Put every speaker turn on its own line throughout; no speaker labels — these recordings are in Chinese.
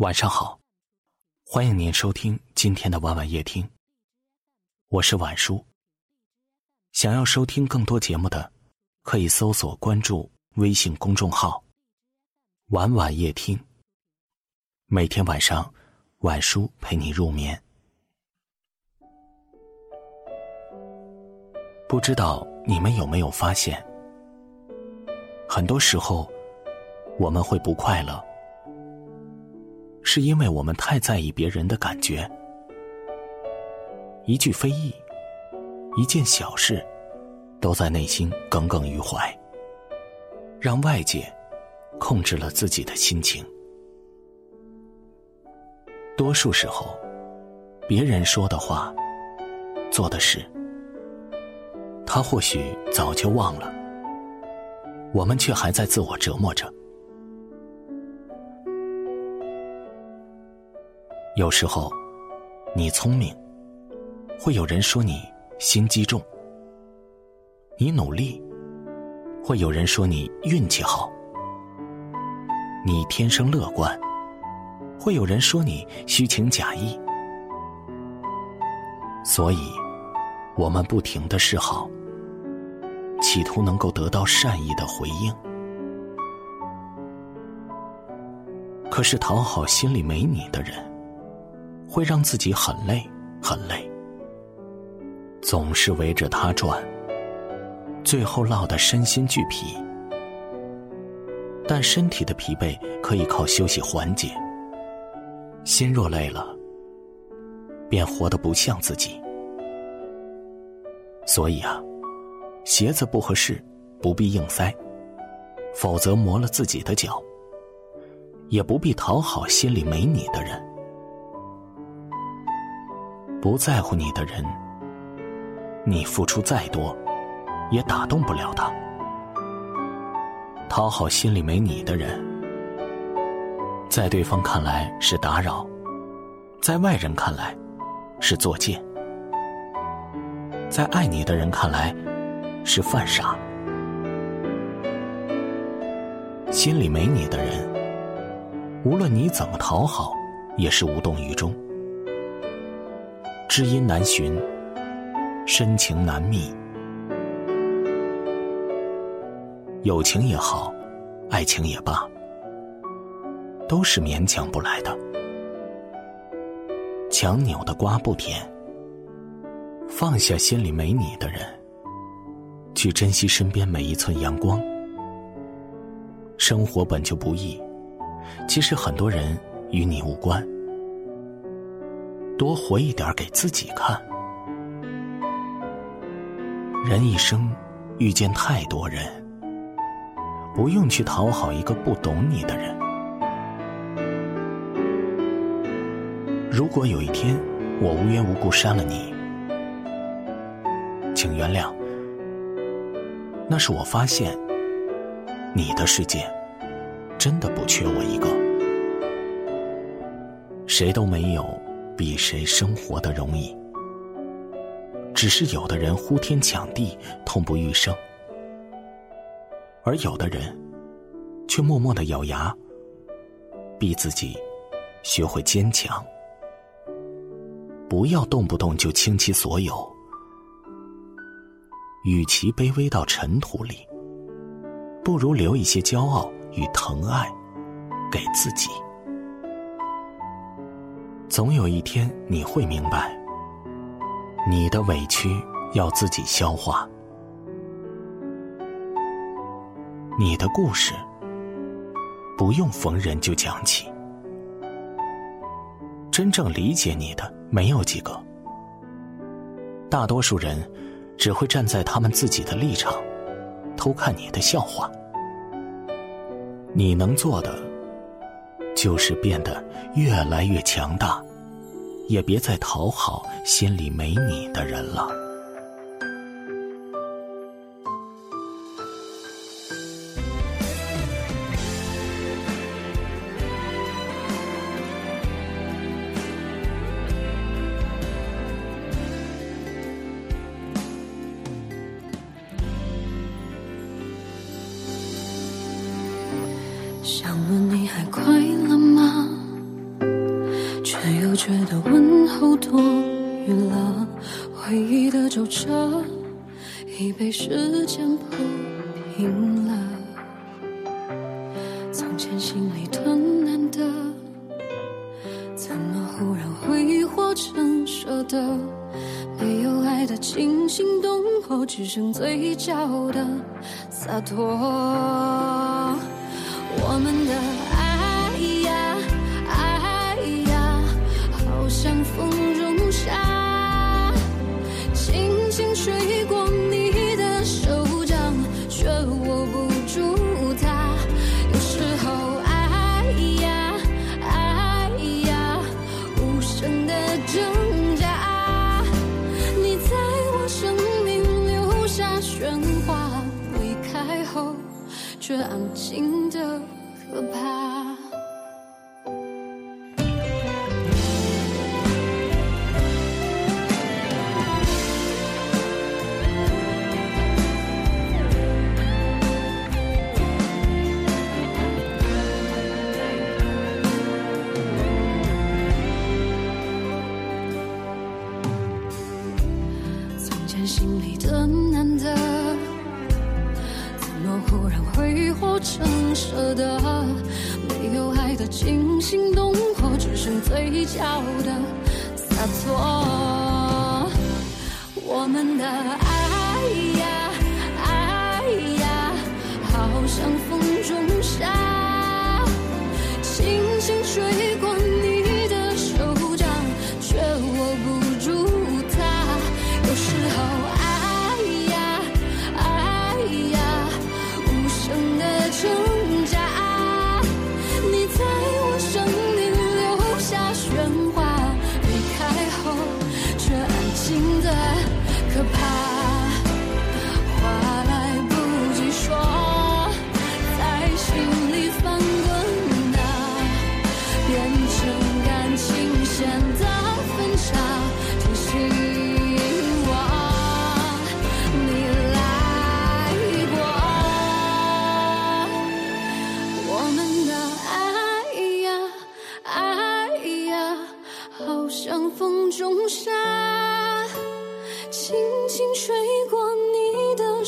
晚上好，欢迎您收听今天的晚晚夜听。我是晚叔。想要收听更多节目的，可以搜索关注微信公众号“晚晚夜听”。每天晚上，晚叔陪你入眠。不知道你们有没有发现，很多时候我们会不快乐。是因为我们太在意别人的感觉，一句非议，一件小事，都在内心耿耿于怀，让外界控制了自己的心情。多数时候，别人说的话、做的事，他或许早就忘了，我们却还在自我折磨着。有时候，你聪明，会有人说你心机重；你努力，会有人说你运气好；你天生乐观，会有人说你虚情假意。所以，我们不停的示好，企图能够得到善意的回应。可是，讨好心里没你的人。会让自己很累，很累，总是围着他转，最后落得身心俱疲。但身体的疲惫可以靠休息缓解，心若累了，便活得不像自己。所以啊，鞋子不合适，不必硬塞，否则磨了自己的脚；也不必讨好心里没你的人。不在乎你的人，你付出再多，也打动不了他。讨好心里没你的人，在对方看来是打扰，在外人看来是作贱，在爱你的人看来是犯傻。心里没你的人，无论你怎么讨好，也是无动于衷。知音难寻，深情难觅。友情也好，爱情也罢，都是勉强不来的。强扭的瓜不甜。放下心里没你的人，去珍惜身边每一寸阳光。生活本就不易，其实很多人与你无关。多活一点给自己看。人一生遇见太多人，不用去讨好一个不懂你的人。如果有一天我无缘无故删了你，请原谅，那是我发现你的世界真的不缺我一个，谁都没有。比谁生活的容易，只是有的人呼天抢地，痛不欲生；而有的人却默默的咬牙，逼自己学会坚强。不要动不动就倾其所有，与其卑微到尘土里，不如留一些骄傲与疼爱给自己。总有一天你会明白，你的委屈要自己消化，你的故事不用逢人就讲起。真正理解你的没有几个，大多数人只会站在他们自己的立场偷看你的笑话。你能做的。就是变得越来越强大，也别再讨好心里没你的人了。
想问你还快乐？觉得问候多余了，回忆的皱褶已被时间铺平了。从前心里的难得，怎么忽然挥霍成舍得？没有爱的惊心动魄，只剩嘴角的洒脱。成舍得？没有爱的惊心动魄，只剩嘴角的洒脱。我们的爱呀，爱呀，好像风中沙，轻轻吹过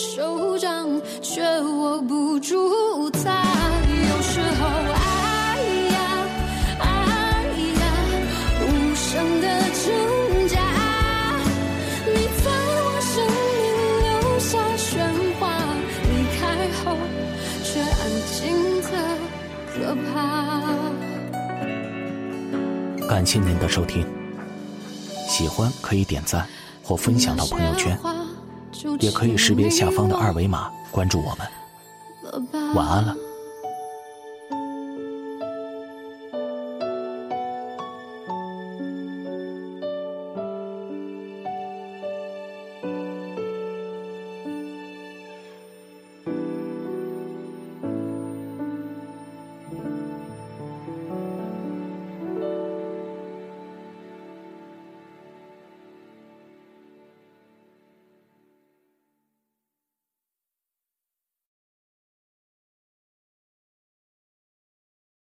手掌，却握不住它。有时候爱呀，爱呀，无声的挣扎。你在我生命留下喧哗，离开后却安静的可怕。
感谢您的收听，喜欢可以点赞或分享到朋友圈，也可以识别下方的二维码关注我们。晚安了。